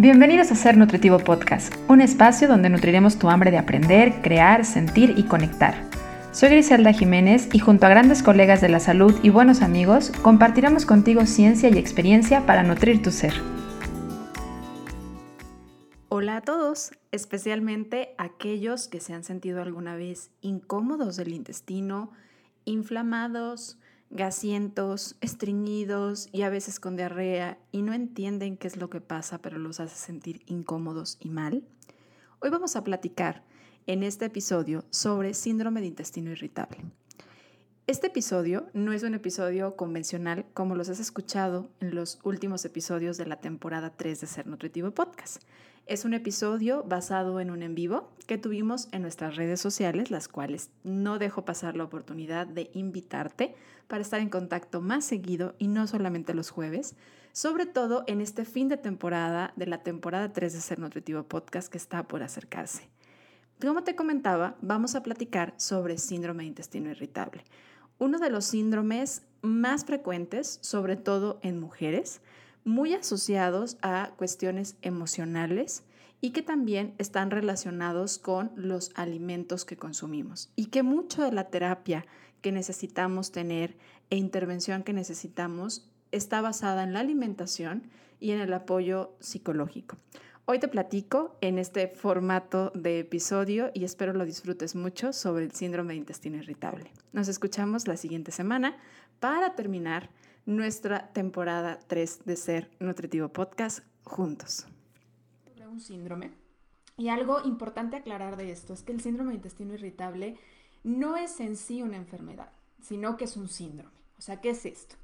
Bienvenidos a Ser Nutritivo Podcast, un espacio donde nutriremos tu hambre de aprender, crear, sentir y conectar. Soy Griselda Jiménez y junto a grandes colegas de la salud y buenos amigos, compartiremos contigo ciencia y experiencia para nutrir tu ser. Hola a todos, especialmente aquellos que se han sentido alguna vez incómodos del intestino, inflamados, gasientos, estreñidos y a veces con diarrea y no entienden qué es lo que pasa, pero los hace sentir incómodos y mal. Hoy vamos a platicar en este episodio sobre síndrome de intestino irritable. Este episodio no es un episodio convencional como los has escuchado en los últimos episodios de la temporada 3 de Ser Nutritivo Podcast. Es un episodio basado en un en vivo que tuvimos en nuestras redes sociales, las cuales no dejo pasar la oportunidad de invitarte para estar en contacto más seguido y no solamente los jueves, sobre todo en este fin de temporada de la temporada 3 de Ser Nutritivo Podcast que está por acercarse. Como te comentaba, vamos a platicar sobre síndrome de intestino irritable, uno de los síndromes más frecuentes, sobre todo en mujeres, muy asociados a cuestiones emocionales y que también están relacionados con los alimentos que consumimos y que mucho de la terapia que necesitamos tener e intervención que necesitamos está basada en la alimentación y en el apoyo psicológico. Hoy te platico en este formato de episodio y espero lo disfrutes mucho sobre el síndrome de intestino irritable. Nos escuchamos la siguiente semana para terminar nuestra temporada 3 de Ser Nutritivo Podcast juntos. Un síndrome. Y algo importante aclarar de esto es que el síndrome de intestino irritable no es en sí una enfermedad, sino que es un síndrome. O sea, ¿qué es esto?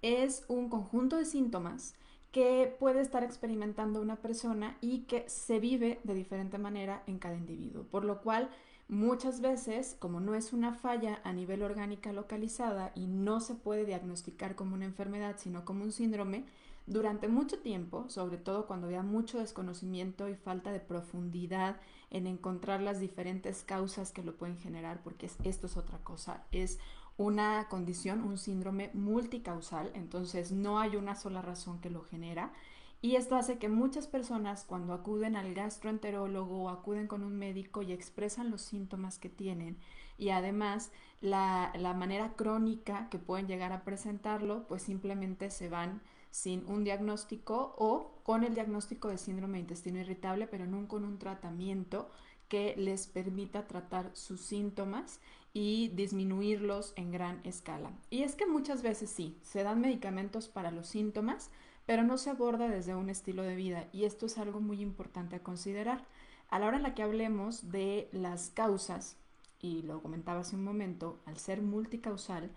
Es un conjunto de síntomas que puede estar experimentando una persona y que se vive de diferente manera en cada individuo, por lo cual Muchas veces, como no es una falla a nivel orgánica localizada y no se puede diagnosticar como una enfermedad, sino como un síndrome, durante mucho tiempo, sobre todo cuando había mucho desconocimiento y falta de profundidad en encontrar las diferentes causas que lo pueden generar, porque esto es otra cosa, es una condición, un síndrome multicausal, entonces no hay una sola razón que lo genera. Y esto hace que muchas personas cuando acuden al gastroenterólogo o acuden con un médico y expresan los síntomas que tienen y además la, la, manera crónica que pueden llegar a presentarlo, pues simplemente se van sin un diagnóstico o con el diagnóstico de síndrome de intestino irritable, pero no con un tratamiento que les permita tratar sus síntomas y disminuirlos en gran escala. Y es que muchas veces sí, se dan medicamentos para los síntomas, pero no se aborda desde un estilo de vida y esto es algo muy importante a considerar. A la hora en la que hablemos de las causas, y lo comentaba hace un momento, al ser multicausal,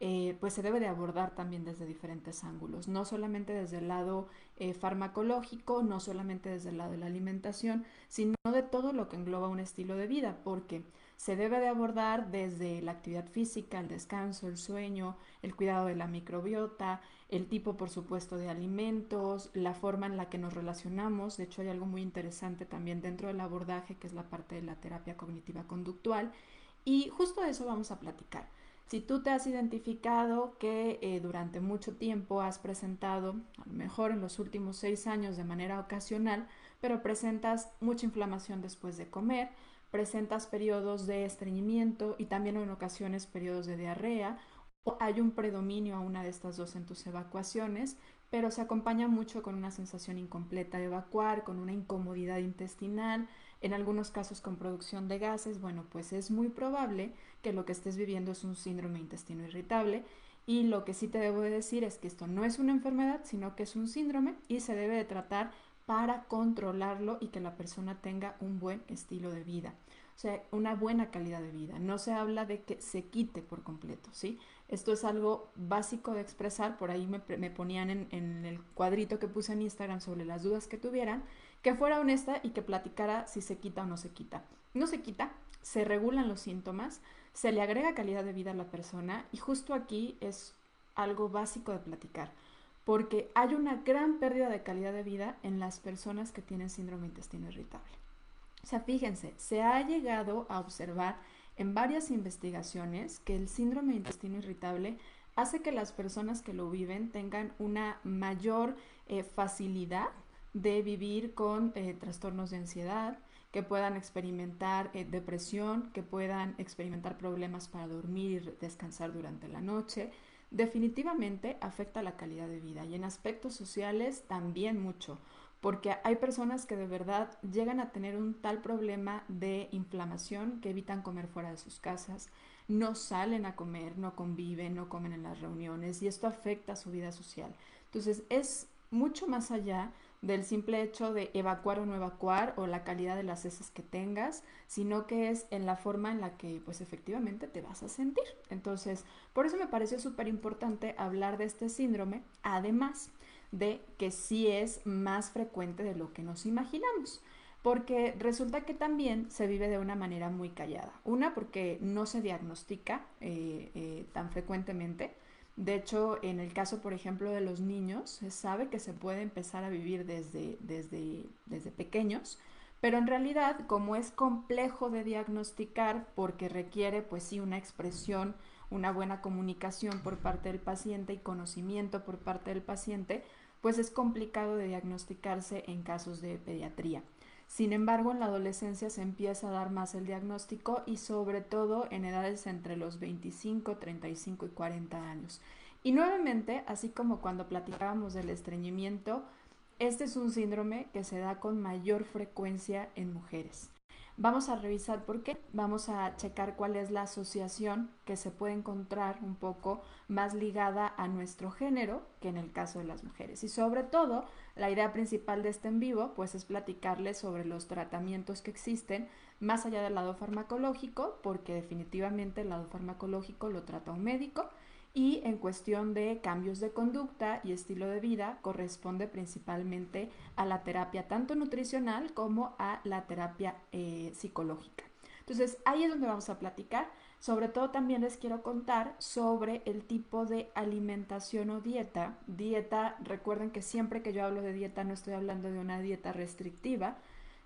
eh, pues se debe de abordar también desde diferentes ángulos, no solamente desde el lado eh, farmacológico, no solamente desde el lado de la alimentación, sino de todo lo que engloba un estilo de vida, porque se debe de abordar desde la actividad física, el descanso, el sueño, el cuidado de la microbiota, el tipo, por supuesto, de alimentos, la forma en la que nos relacionamos. De hecho, hay algo muy interesante también dentro del abordaje, que es la parte de la terapia cognitiva conductual. Y justo eso vamos a platicar. Si tú te has identificado que eh, durante mucho tiempo has presentado, a lo mejor en los últimos seis años de manera ocasional, pero presentas mucha inflamación después de comer, presentas periodos de estreñimiento y también en ocasiones periodos de diarrea o hay un predominio a una de estas dos en tus evacuaciones, pero se acompaña mucho con una sensación incompleta de evacuar, con una incomodidad intestinal, en algunos casos con producción de gases, bueno, pues es muy probable que lo que estés viviendo es un síndrome intestino irritable y lo que sí te debo de decir es que esto no es una enfermedad, sino que es un síndrome y se debe de tratar para controlarlo y que la persona tenga un buen estilo de vida. O sea, una buena calidad de vida. No se habla de que se quite por completo, ¿sí? Esto es algo básico de expresar. Por ahí me, ponían en, en, el cuadrito que puse en Instagram sobre las dudas que tuvieran, que fuera honesta y que platicara si se quita o no se quita. No se quita, se regulan los síntomas, se le agrega calidad de vida a la persona y justo aquí es algo básico de platicar porque hay una gran pérdida de calidad de vida en las personas que tienen síndrome de intestino irritable. O sea, fíjense, se ha llegado a observar en varias investigaciones que el síndrome de intestino irritable hace que las personas que lo viven tengan una mayor eh, facilidad de vivir con eh, trastornos de ansiedad, que puedan experimentar eh, depresión, que puedan experimentar problemas para dormir descansar durante la noche. Definitivamente afecta la calidad de vida y en aspectos sociales también mucho, porque hay personas que de verdad llegan a tener un tal problema de inflamación que evitan comer fuera de sus casas, no salen a comer, no conviven, no comen en las reuniones y esto afecta su vida social. Entonces es mucho más allá del simple hecho de evacuar o no evacuar o la calidad de las heces que tengas, sino que es en la forma en la que pues efectivamente te vas a sentir. Entonces, por eso me pareció súper importante hablar de este síndrome, además de que sí es más frecuente de lo que nos imaginamos porque resulta que también se vive de una manera muy callada. Una, porque no se diagnostica eh, eh, tan frecuentemente. De hecho, en el caso, por ejemplo, de los niños, se sabe que se puede empezar a vivir desde, desde, desde pequeños, pero en realidad, como es complejo de diagnosticar porque requiere, pues sí, una expresión, una buena comunicación por parte del paciente y conocimiento por parte del paciente, pues es complicado de diagnosticarse en casos de pediatría. Sin embargo, en la adolescencia se empieza a dar más el diagnóstico y sobre todo en edades entre los 25, 35 y 40 años. Y nuevamente, así como cuando platicábamos del estreñimiento, este es un síndrome que se da con mayor frecuencia en mujeres. Vamos a revisar por qué, vamos a checar cuál es la asociación que se puede encontrar un poco más ligada a nuestro género que en el caso de las mujeres. Y sobre todo, la idea principal de este en vivo, pues es platicarles sobre los tratamientos que existen más allá del lado farmacológico, porque definitivamente el lado farmacológico lo trata un médico y en cuestión de cambios de conducta y estilo de vida corresponde principalmente a la terapia tanto nutricional como a la terapia eh, psicológica. Entonces ahí es donde vamos a platicar. Sobre todo también les quiero contar sobre el tipo de alimentación o dieta. Dieta, recuerden que siempre que yo hablo de dieta no estoy hablando de una dieta restrictiva,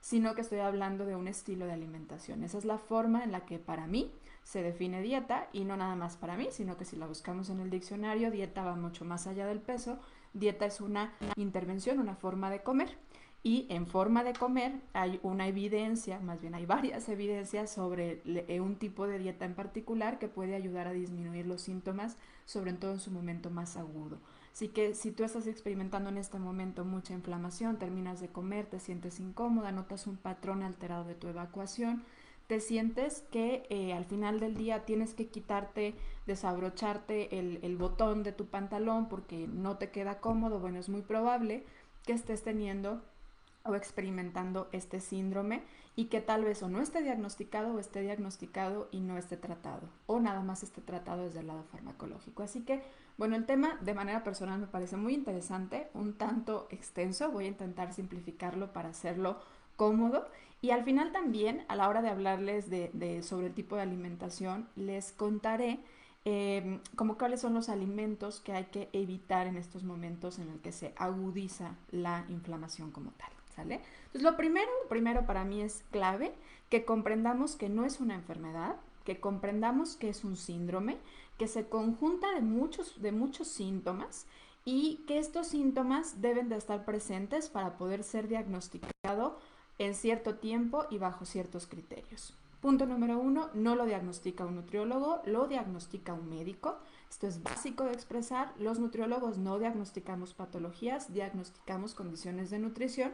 sino que estoy hablando de un estilo de alimentación. Esa es la forma en la que para mí se define dieta y no nada más para mí, sino que si la buscamos en el diccionario, dieta va mucho más allá del peso. Dieta es una intervención, una forma de comer. Y en forma de comer hay una evidencia, más bien hay varias evidencias sobre eh, un tipo de dieta en particular que puede ayudar a disminuir los síntomas, sobre todo en su momento más agudo. Así que si tú estás experimentando en este momento mucha inflamación, terminas de comer, te sientes incómoda, notas un patrón alterado de tu evacuación, te sientes que eh, al final del día tienes que quitarte, desabrocharte el, el, botón de tu pantalón porque no te queda cómodo, bueno, es muy probable que estés teniendo o experimentando este síndrome y que tal vez o no esté diagnosticado o esté diagnosticado y no esté tratado o nada más esté tratado desde el lado farmacológico. Así que, bueno, el tema de manera personal me parece muy interesante, un tanto extenso, voy a intentar simplificarlo para hacerlo cómodo y al final también, a la hora de hablarles de, sobre el tipo de alimentación, les contaré em, como cuáles son los alimentos que hay que evitar en estos momentos en el que se agudiza la inflamación como tal. ¿Sale? Entonces, lo primero, primero para mí es clave que comprendamos que no es una enfermedad, que comprendamos que es un síndrome, que se conjunta de muchos, de muchos síntomas y que estos síntomas deben de estar presentes para poder ser diagnosticado en cierto tiempo y bajo ciertos criterios. Punto número uno, no lo diagnostica un nutriólogo, lo diagnostica un médico. Esto es básico de expresar. Los nutriólogos no diagnosticamos patologías, diagnosticamos condiciones de nutrición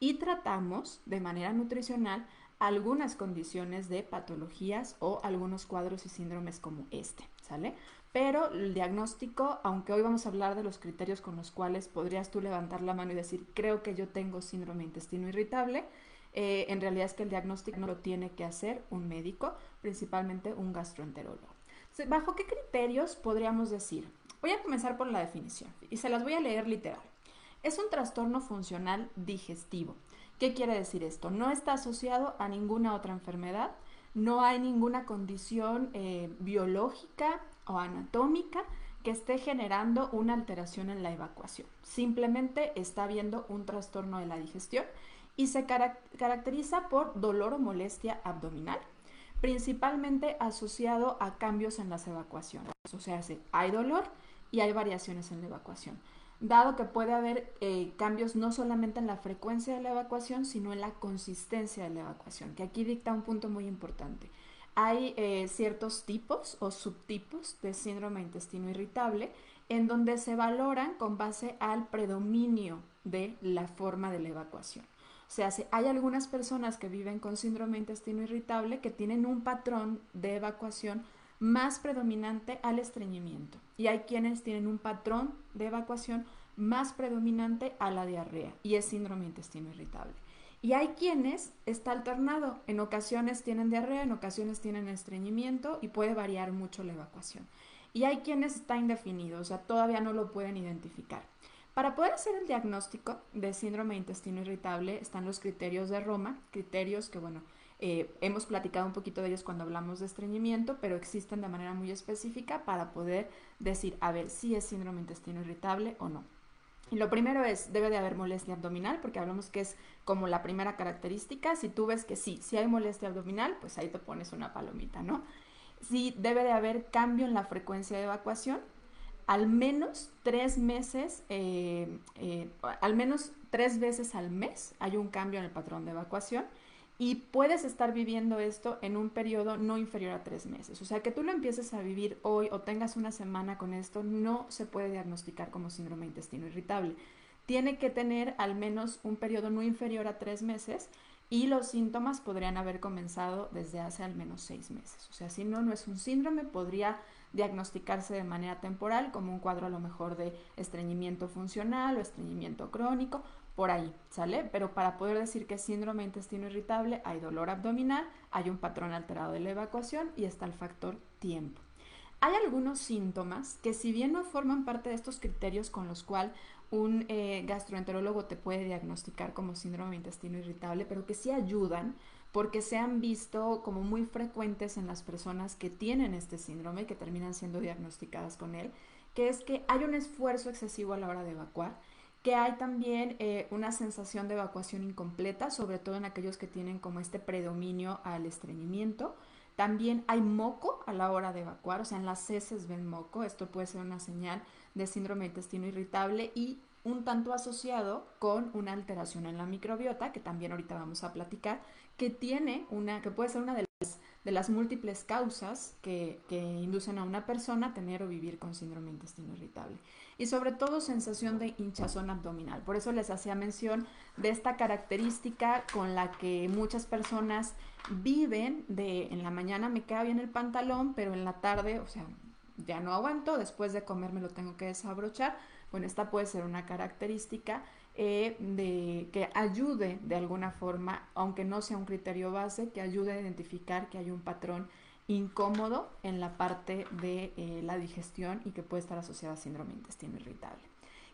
y tratamos de manera nutricional algunas condiciones de patologías o algunos cuadros y síndromes como este, ¿sale? Pero el diagnóstico, aunque hoy vamos a hablar de los criterios con los cuales podrías tú levantar la mano y decir, creo que yo tengo síndrome intestino irritable, eh, en realidad es que el diagnóstico no lo tiene que hacer un médico, principalmente un gastroenterólogo. ¿Bajo qué criterios podríamos decir? Voy a comenzar por la definición y se las voy a leer literal. Es un trastorno funcional digestivo. ¿Qué quiere decir esto? No está asociado a ninguna otra enfermedad, no hay ninguna condición eh, biológica o anatómica que esté generando una alteración en la evacuación. Simplemente está habiendo un trastorno de la digestión y se caracteriza por dolor o molestia abdominal, principalmente asociado a cambios en las evacuaciones. O sea, hay dolor y hay variaciones en la evacuación. Dado que puede haber eh, cambios no solamente en la frecuencia de la evacuación, sino en la consistencia de la evacuación, que aquí dicta un punto muy importante. Hay eh, ciertos tipos o subtipos de síndrome de intestino irritable en donde se valoran con base al predominio de la forma de la evacuación. O sea, hay algunas personas que viven con síndrome de intestino irritable que tienen un patrón de evacuación más predominante al estreñimiento y hay quienes tienen un patrón de evacuación más predominante a la diarrea y es síndrome de intestino irritable. Y hay quienes está alternado, en ocasiones tienen diarrea, en ocasiones tienen estreñimiento y puede variar mucho la evacuación. Y hay quienes está indefinido, o sea, todavía no lo pueden identificar. Para poder hacer el diagnóstico de síndrome de intestino irritable están los criterios de Roma, criterios que, bueno, eh, hemos platicado un poquito de ellos cuando hablamos de estreñimiento, pero existen de manera muy específica para poder decir, a ver, si es síndrome de intestino irritable o no. Lo primero es, debe de haber molestia abdominal, porque hablamos que es como la primera característica. Si tú ves que sí, si hay molestia abdominal, pues ahí te pones una palomita, ¿no? Si debe de haber cambio en la frecuencia de evacuación, al menos tres meses, eh, eh, al menos tres veces al mes hay un cambio en el patrón de evacuación y puedes estar viviendo esto en un periodo no inferior a tres meses. O sea, que tú lo empieces a vivir hoy o tengas una semana con esto, no se puede diagnosticar como síndrome de intestino irritable. Tiene que tener al menos un periodo no inferior a tres meses y los síntomas podrían haber comenzado desde hace al menos seis meses. O sea, si no, no es un síndrome, podría diagnosticarse de manera temporal como un cuadro a lo mejor de estreñimiento funcional o estreñimiento crónico, por ahí, ¿sale? Pero para poder decir que es síndrome de intestino irritable hay dolor abdominal, hay un patrón alterado de la evacuación y está el factor tiempo. Hay algunos síntomas que si bien no forman parte de estos criterios con los cuales un eh, gastroenterólogo te puede diagnosticar como síndrome de intestino irritable, pero que sí ayudan porque se han visto como muy frecuentes en las personas que tienen este síndrome y que terminan siendo diagnosticadas con él, que es que hay un esfuerzo excesivo a la hora de evacuar, que hay también eh, una sensación de evacuación incompleta, sobre todo en aquellos que tienen como este predominio al estreñimiento. También hay moco a la hora de evacuar, o sea, en las heces ven moco, esto puede ser una señal de síndrome de intestino irritable y un tanto asociado con una alteración en la microbiota, que también ahorita vamos a platicar, que tiene una, que puede ser una de de las múltiples causas que, inducen a una persona a tener o vivir con síndrome de intestino irritable. Y sobre todo sensación de hinchazón abdominal. Por eso les hacía mención de esta característica con la que muchas personas viven de en la mañana me queda bien el pantalón, pero en la tarde, o sea, ya no aguanto, después de comer me lo tengo que desabrochar. Bueno, esta puede ser una característica eh, de, que ayude de alguna forma, aunque no sea un criterio base, que ayude a identificar que hay un patrón incómodo en la parte de eh, la digestión y que puede estar asociado a síndrome intestino irritable.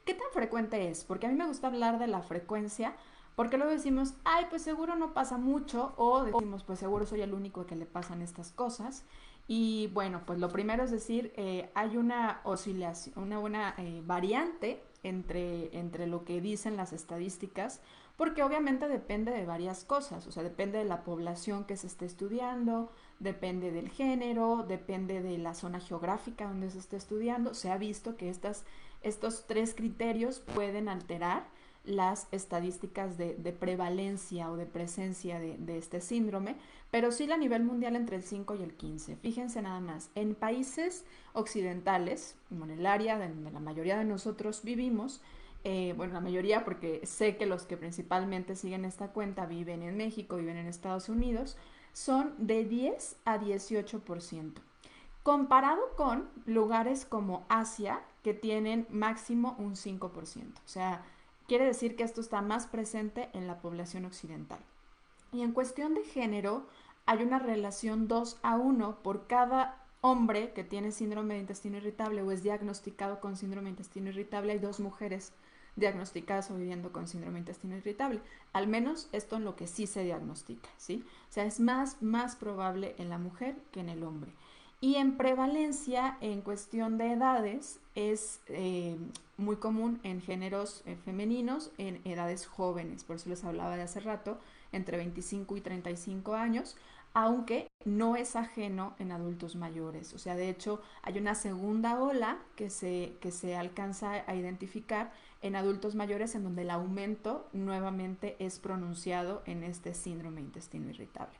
¿Qué tan frecuente es? Porque a mí me gusta hablar de la frecuencia, porque luego decimos, ay, pues seguro no pasa mucho, o decimos, pues seguro soy el único que le pasan estas cosas. Y bueno, pues lo primero es decir, eh, hay una oscilación, una buena variante entre, entre lo que dicen las estadísticas, porque obviamente depende de varias cosas, o sea, depende de la población que se esté estudiando, depende del género, depende de la zona geográfica donde se esté estudiando. Se ha visto que estas, estos tres criterios pueden alterar las estadísticas de, prevalencia o de presencia de, este síndrome, pero sí a nivel mundial entre el 5 y el 15. Fíjense nada más, en países occidentales, en el área donde la mayoría de nosotros vivimos, eh, bueno, la mayoría porque sé que los que principalmente siguen esta cuenta viven en México, viven en Estados Unidos, son de 10 a 18%. Comparado con lugares como Asia, que tienen máximo un 5%. O sea, Quiere decir que esto está más presente en la población occidental. Y en cuestión de género, hay una relación 2 a 1 por cada hombre que tiene síndrome de intestino irritable o es diagnosticado con síndrome de intestino irritable, hay dos mujeres diagnosticadas o viviendo con síndrome de intestino irritable. Al menos esto en lo que sí se diagnostica, ¿sí? O sea, es más, más probable en la mujer que en el hombre. Y en prevalencia, en cuestión de edades, es eh, muy común en géneros eh, femeninos, en edades jóvenes. Por eso les hablaba de hace rato, entre 25 y 35 años, aunque no es ajeno en adultos mayores. O sea, de hecho, hay una segunda ola que se, que se alcanza a identificar en adultos mayores en donde el aumento nuevamente es pronunciado en este síndrome intestino irritable.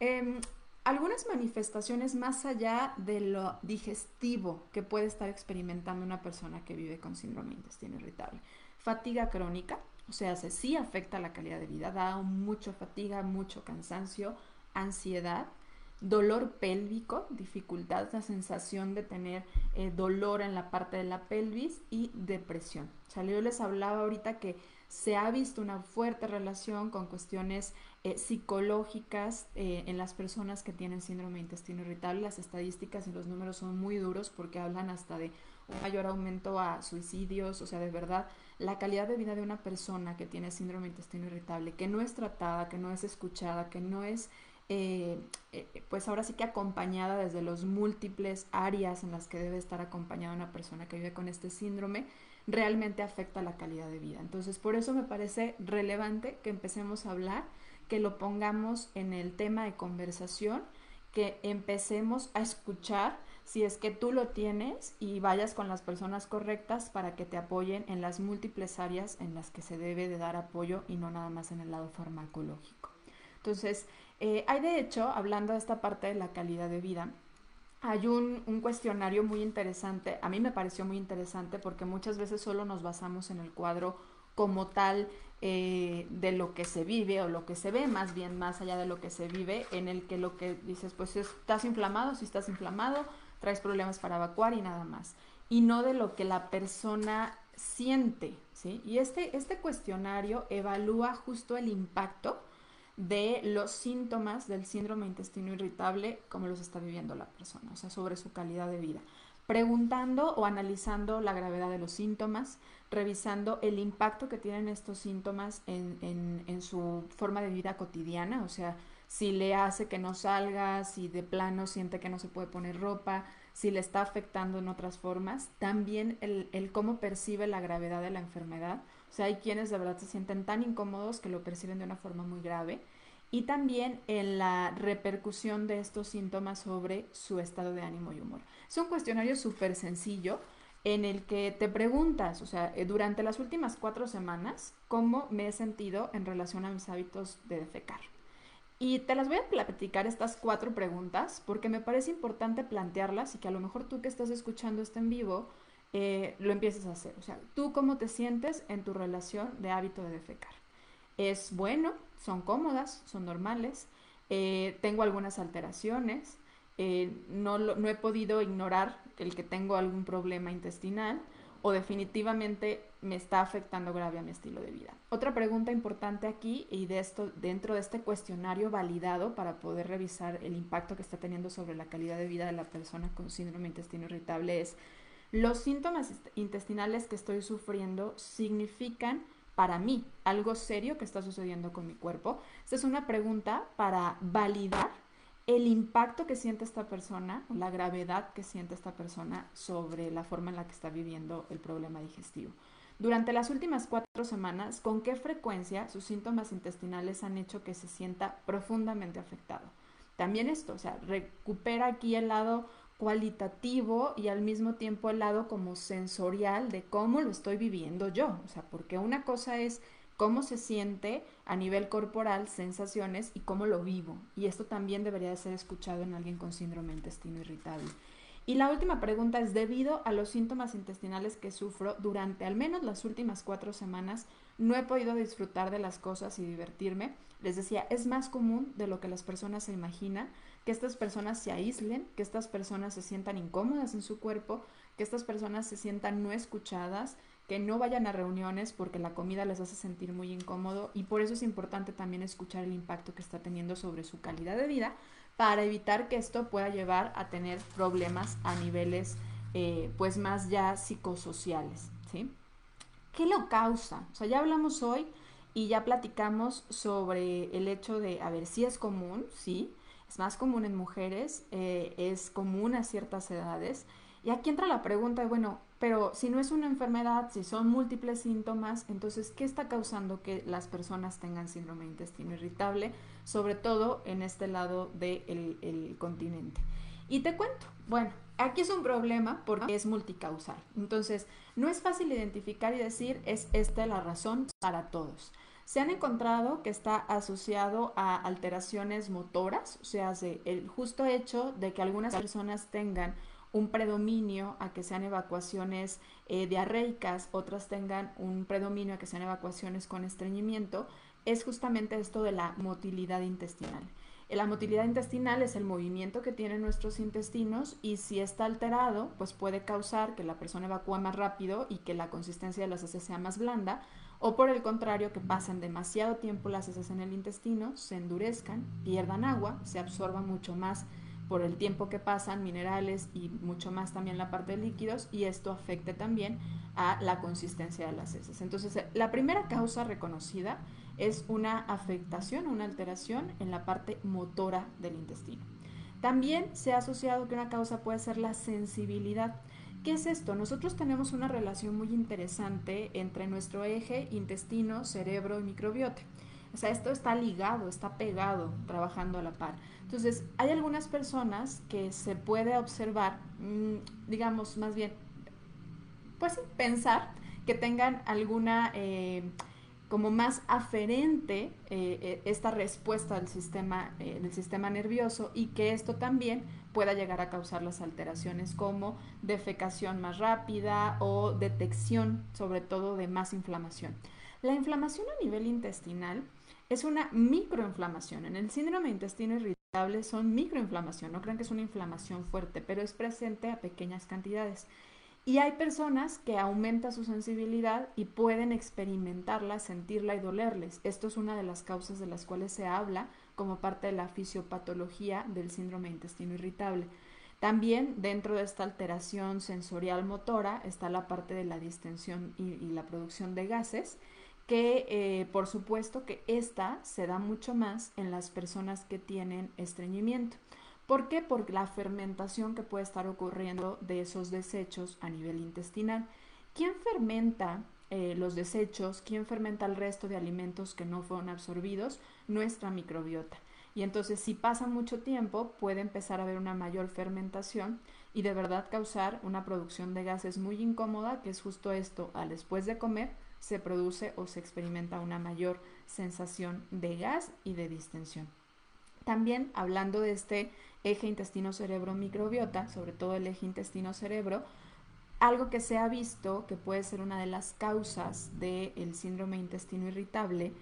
Em, algunas manifestaciones más allá de lo digestivo que puede estar experimentando una persona que vive con síndrome intestino irritable. Fatiga crónica, o sea, se sí afecta la calidad de vida, da mucho fatiga, mucho cansancio, ansiedad, dolor pélvico, dificultad, la sensación de tener eh, dolor en la parte de la pelvis y depresión. O sea, yo les hablaba ahorita que se ha visto una fuerte relación con cuestiones eh, psicológicas eh, en las personas que tienen síndrome de intestino irritable. Las estadísticas y los números son muy duros porque hablan hasta de un mayor aumento a suicidios, o sea, de verdad, la calidad de vida de una persona que tiene síndrome de intestino irritable, que no es tratada, que no es escuchada, que no es, eh, pues ahora sí que acompañada desde los múltiples áreas en las que debe estar acompañada una persona que vive con este síndrome, realmente afecta la calidad de vida. Entonces, por eso me parece relevante que empecemos a hablar, que lo pongamos en el tema de conversación, que empecemos a escuchar si es que tú lo tienes y vayas con las personas correctas para que te apoyen en las múltiples áreas en las que se debe de dar apoyo y no nada más en el lado farmacológico. Entonces, eh, hay de hecho, hablando de esta parte de la calidad de vida, hay un, cuestionario muy interesante, a mí me pareció muy interesante porque muchas veces solo nos basamos en el cuadro como tal eh, de lo que se vive o lo que se ve, más bien más allá de lo que se vive, en el que lo que dices, pues estás inflamado, si estás inflamado, traes problemas para evacuar y nada más, y no de lo que la persona siente, ¿sí? Y este, este cuestionario evalúa justo el impacto de los síntomas del síndrome intestino irritable, como los está viviendo la persona, o sea, sobre su calidad de vida. Preguntando o analizando la gravedad de los síntomas, revisando el impacto que tienen estos síntomas en, en, en su forma de vida cotidiana, o sea, si le hace que no salga, si de plano siente que no se puede poner ropa, si le está afectando en otras formas, también el, el cómo percibe la gravedad de la enfermedad, o sea, hay quienes de verdad se sienten tan incómodos que lo perciben de una forma muy grave. Y también en la repercusión de estos síntomas sobre su estado de ánimo y humor. Es un cuestionario súper sencillo en el que te preguntas, o sea, eh, durante las últimas cuatro semanas, cómo me he sentido en relación a mis hábitos de defecar. Y te las voy a platicar estas cuatro preguntas porque me parece importante plantearlas y que a lo mejor tú que estás escuchando este en vivo eh, lo empieces a hacer. O sea, tú cómo te sientes en tu relación de hábito de defecar. Es bueno, son cómodas, son normales, eh, tengo algunas alteraciones, eh, no, no he podido ignorar el que tengo algún problema intestinal o definitivamente me está afectando grave a mi estilo de vida. Otra pregunta importante aquí y de esto dentro de este cuestionario validado para poder revisar el impacto que está teniendo sobre la calidad de vida de la persona con síndrome intestino irritable es los síntomas intestinales que estoy sufriendo significan para mí algo serio que está sucediendo con mi cuerpo. Esta es una pregunta para validar el impacto que siente esta persona, la gravedad que siente esta persona sobre la forma en la que está viviendo el problema digestivo. Durante las últimas cuatro semanas, ¿con qué frecuencia sus síntomas intestinales han hecho que se sienta profundamente afectado? También esto, o sea, recupera aquí el lado cualitativo y al mismo tiempo el lado como sensorial de cómo lo estoy viviendo yo. O sea, porque una cosa es cómo se siente a nivel corporal, sensaciones y cómo lo vivo. Y esto también debería de ser escuchado en alguien con síndrome intestino irritable. Y la última pregunta es, debido a los síntomas intestinales que sufro durante al menos las últimas cuatro semanas, no he podido disfrutar de las cosas y divertirme. Les decía, es más común de lo que las personas se imaginan que estas personas se aíslen, que estas personas se sientan incómodas en su cuerpo, que estas personas se sientan no escuchadas, que no vayan a reuniones porque la comida les hace sentir muy incómodo y por eso es importante también escuchar el impacto que está teniendo sobre su calidad de vida para evitar que esto pueda llevar a tener problemas a niveles eh, pues más ya psicosociales, ¿sí? ¿Qué lo causa? O sea, ya hablamos hoy y ya platicamos sobre el hecho de, a ver, si es común, sí, es más común en mujeres, eh, es común a ciertas edades. Y aquí entra la pregunta de, bueno, pero si no es una enfermedad, si son múltiples síntomas, entonces, ¿qué está causando que las personas tengan síndrome de intestino irritable? Sobre todo en este lado del continente. Y te cuento, bueno, aquí es un problema porque es multicausal. Entonces, no es fácil identificar y decir es esta la razón para todos. Se han encontrado que está asociado a alteraciones motoras, o sea, el justo hecho de que algunas personas tengan un predominio a que sean evacuaciones eh, diarreicas, otras tengan un predominio a que sean evacuaciones con estreñimiento, es justamente esto de la motilidad intestinal. La motilidad intestinal es el movimiento que tienen nuestros intestinos y si está alterado, pues puede causar que la persona evacúe más rápido y que la consistencia de las heces sea más blanda, o por el contrario, que pasen demasiado tiempo las heces en el intestino, se endurezcan, pierdan agua, se absorba mucho más por el tiempo que pasan minerales y mucho más también la parte de líquidos y esto afecte también a la consistencia de las heces. Entonces, la primera causa reconocida es una afectación, una alteración en la parte motora del intestino. También se ha asociado que una causa puede ser la sensibilidad. ¿Qué es esto? Nosotros tenemos una relación muy interesante entre nuestro eje intestino, cerebro y microbiota. O sea, esto está ligado, está pegado, trabajando a la par. Entonces, hay algunas personas que se puede observar, mm, digamos, más bien, pues pensar que tengan alguna eh, como más aferente eh, eh, esta respuesta del sistema, del sistema nervioso y que esto también pueda llegar a causar las alteraciones como defecación más rápida o detección sobre todo de más inflamación. La inflamación a nivel intestinal es una microinflamación. En el síndrome de intestino irritable son microinflamación, no crean que es una inflamación fuerte, pero es presente a pequeñas cantidades. Y hay personas que aumenta su sensibilidad y pueden experimentarla, sentirla y dolerles. Esto es una de las causas de las cuales se habla como parte de la fisiopatología del síndrome de intestino irritable. También dentro de esta alteración sensorial motora está la parte de la distensión y, la producción de gases que eh, por supuesto que esta se da mucho más en las personas que tienen estreñimiento. ¿Por qué? Por la fermentación que puede estar ocurriendo de esos desechos a nivel intestinal. ¿Quién fermenta eh, los desechos? ¿Quién fermenta el resto de alimentos que no fueron absorbidos? Nuestra microbiota. Y entonces si pasa mucho tiempo puede empezar a haber una mayor fermentación y de verdad causar una producción de gases muy incómoda, que es justo esto, al después de comer se produce o se experimenta una mayor sensación de gas y de distensión. También hablando de este eje intestino-cerebro-microbiota, sobre todo el eje intestino-cerebro, algo que se ha visto que puede ser una de las causas del síndrome intestino irritable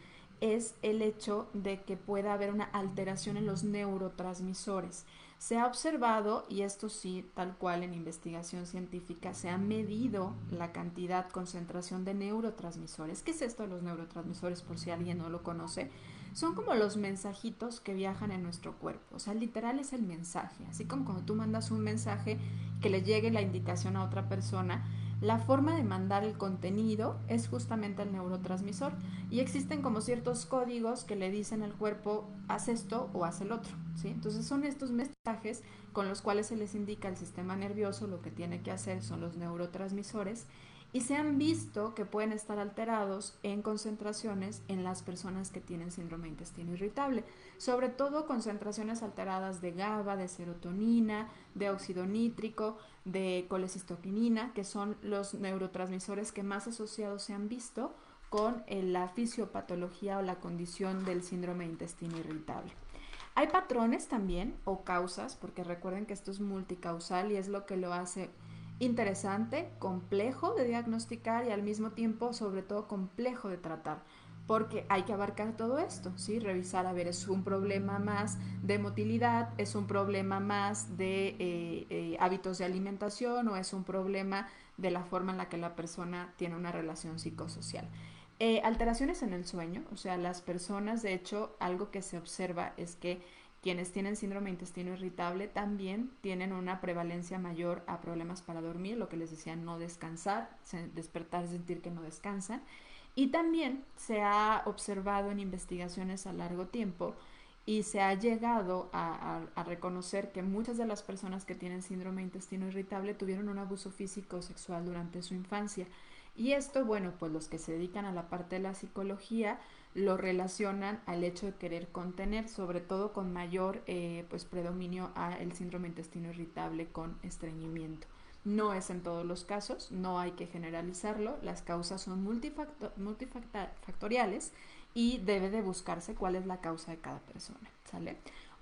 es el hecho de que pueda haber una alteración en los neurotransmisores. Se ha observado, y esto sí, tal cual en investigación científica, se ha medido la cantidad, concentración de neurotransmisores. ¿Qué es esto de los neurotransmisores por si alguien no lo conoce? Son como los mensajitos que viajan en nuestro cuerpo. O sea, literal es el mensaje. Así como cuando tú mandas un mensaje que le llegue la indicación a otra persona, la forma de mandar el contenido es justamente el neurotransmisor y existen como ciertos códigos que le dicen al cuerpo haz esto o haz el otro, ¿sí? Entonces son estos mensajes con los cuales se les indica al sistema nervioso lo que tiene que hacer son los neurotransmisores y se han visto que pueden estar alterados en concentraciones en las personas que tienen síndrome de intestino irritable, sobre todo concentraciones alteradas de GABA, de serotonina, de óxido nítrico, de colecistoquinina, que son los neurotransmisores que más asociados se han visto con eh, la fisiopatología o la condición del síndrome de intestino irritable. Hay patrones también o causas, porque recuerden que esto es multicausal y es lo que lo hace interesante, complejo de diagnosticar y al mismo tiempo, sobre todo, complejo de tratar. Porque hay que abarcar todo esto, ¿sí? Revisar, a ver, ¿es un problema más de motilidad? ¿Es un problema más de eh, eh, hábitos de alimentación? ¿O es un problema de la forma en la que la persona tiene una relación psicosocial? Eh, alteraciones en el sueño, o sea, las personas, de hecho, algo que se observa es que quienes tienen síndrome intestino irritable también tienen una prevalencia mayor a problemas para dormir, lo que les decía, no descansar, despertar, sentir que no descansan. Y también se ha observado en investigaciones a largo tiempo y se ha llegado a, reconocer que muchas de las personas que tienen síndrome intestino irritable tuvieron un abuso físico o sexual durante su infancia. Y esto, bueno, pues los que se dedican a la parte de la psicología lo relacionan al hecho de querer contener, sobre todo con mayor eh, pues predominio a el síndrome intestino irritable con estreñimiento. No es en todos los casos, no hay que generalizarlo, las causas son multifactoriales y debe de buscarse cuál es la causa de cada persona, ¿sale?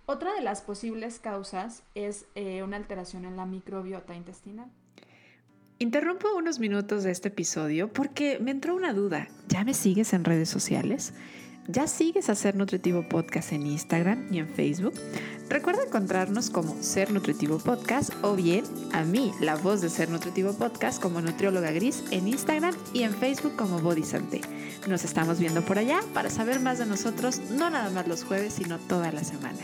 Otra de las posibles causas es eh, una alteración en la microbiota intestinal. Interrumpo unos minutos de este episodio porque me entró una duda. ¿Ya me sigues en redes sociales? ¿Ya sigues a Ser Nutritivo Podcast en Instagram y en Facebook? Recuerda encontrarnos como Ser Nutritivo Podcast o bien a mí, la voz de Ser Nutritivo Podcast, como Nutrióloga Gris en Instagram y en Facebook como Body Santé. Nos estamos viendo por allá para saber más de nosotros, no nada más los jueves, sino toda la semana.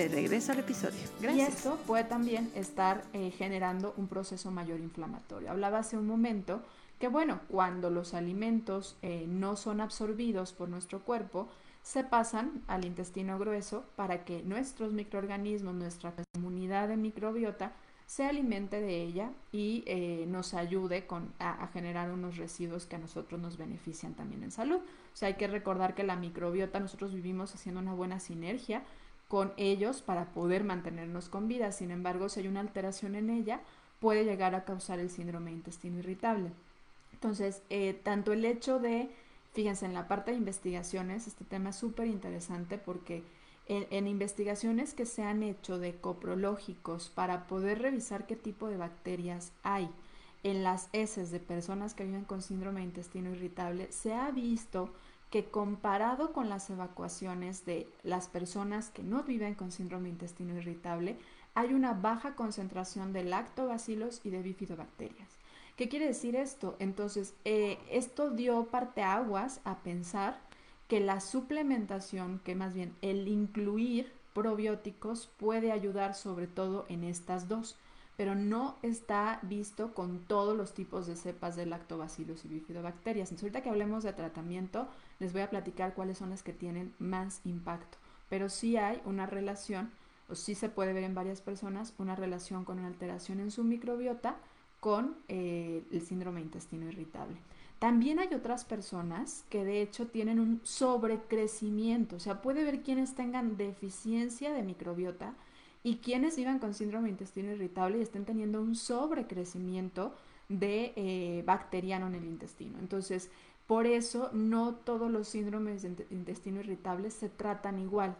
Te regreso al episodio. Gracias. Y esto puede también estar eh, generando un proceso mayor inflamatorio. Hablaba hace un momento que bueno, cuando los alimentos eh, no son absorbidos por nuestro cuerpo, se pasan al intestino grueso para que nuestros microorganismos, nuestra comunidad de microbiota, se alimente de ella y eh, nos ayude con, a, generar unos residuos que a nosotros nos benefician también en salud. O sea, hay que recordar que la microbiota, nosotros vivimos haciendo una buena sinergia con ellos para poder mantenernos con vida. Sin embargo, si hay una alteración en ella, puede llegar a causar el síndrome de intestino irritable. Entonces, eh, tanto el hecho de, fíjense, en la parte de investigaciones, este tema es súper interesante porque en, investigaciones que se han hecho de coprológicos para poder revisar qué tipo de bacterias hay en las heces de personas que viven con síndrome de intestino irritable, se ha visto que comparado con las evacuaciones de las personas que no viven con síndrome de intestino irritable, hay una baja concentración de lactobacilos y de bifidobacterias. ¿Qué quiere decir esto? Entonces, eh, esto dio parteaguas a pensar que la suplementación, que más bien el incluir probióticos puede ayudar sobre todo en estas dos, pero no está visto con todos los tipos de cepas de lactobacillus y bifidobacterias. Entonces, ahorita que hablemos de tratamiento, les voy a platicar cuáles son las que tienen más impacto, pero sí hay una relación, o sí se puede ver en varias personas, una relación con una alteración en su microbiota con eh, el síndrome de intestino irritable. También hay otras personas que de hecho tienen un sobrecrecimiento, o sea, puede ver quienes tengan deficiencia de microbiota y quienes vivan con síndrome de intestino irritable y estén teniendo un sobrecrecimiento de eh, bacteriano en el intestino. Entonces, por eso no todos los síndromes de intestino irritable se tratan igual.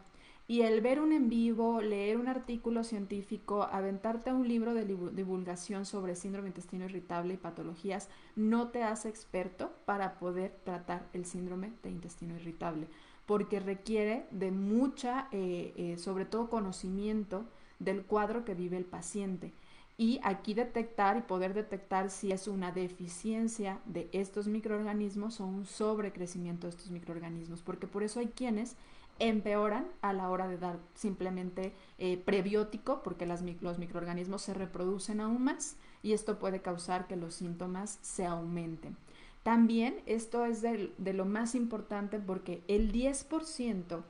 Y el ver un en vivo, leer un artículo científico, aventarte a un libro de divulgación sobre síndrome intestino irritable y patologías, no te hace experto para poder tratar el síndrome de intestino irritable, porque requiere de mucha, eh, eh, sobre todo conocimiento del cuadro que vive el paciente. Y aquí detectar y poder detectar si es una deficiencia de estos microorganismos o un sobrecrecimiento de estos microorganismos, porque por eso hay quienes empeoran a la hora de dar simplemente eh, prebiótico, porque los microorganismos se reproducen aún más y esto puede causar que los síntomas se aumenten. También esto es de, lo más importante porque el 10%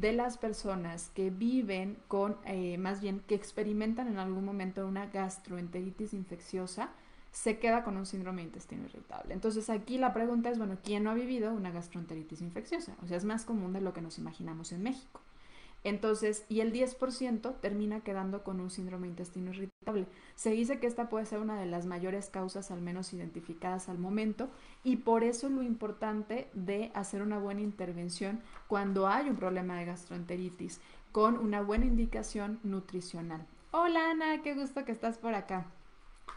de las personas que viven con, eh, más bien que experimentan en algún momento una gastroenteritis infecciosa, se queda con un síndrome de intestino irritable. Entonces aquí la pregunta es, bueno, ¿quién no ha vivido una gastroenteritis infecciosa? O sea, es más común de lo que nos imaginamos en México. Entonces, y el 10% termina quedando con un síndrome intestino irritable. Se dice que esta puede ser una de las mayores causas, al menos identificadas al momento, y por eso lo importante de hacer una buena intervención cuando hay un problema de gastroenteritis, con una buena indicación nutricional. Hola Ana, qué gusto que estás por acá.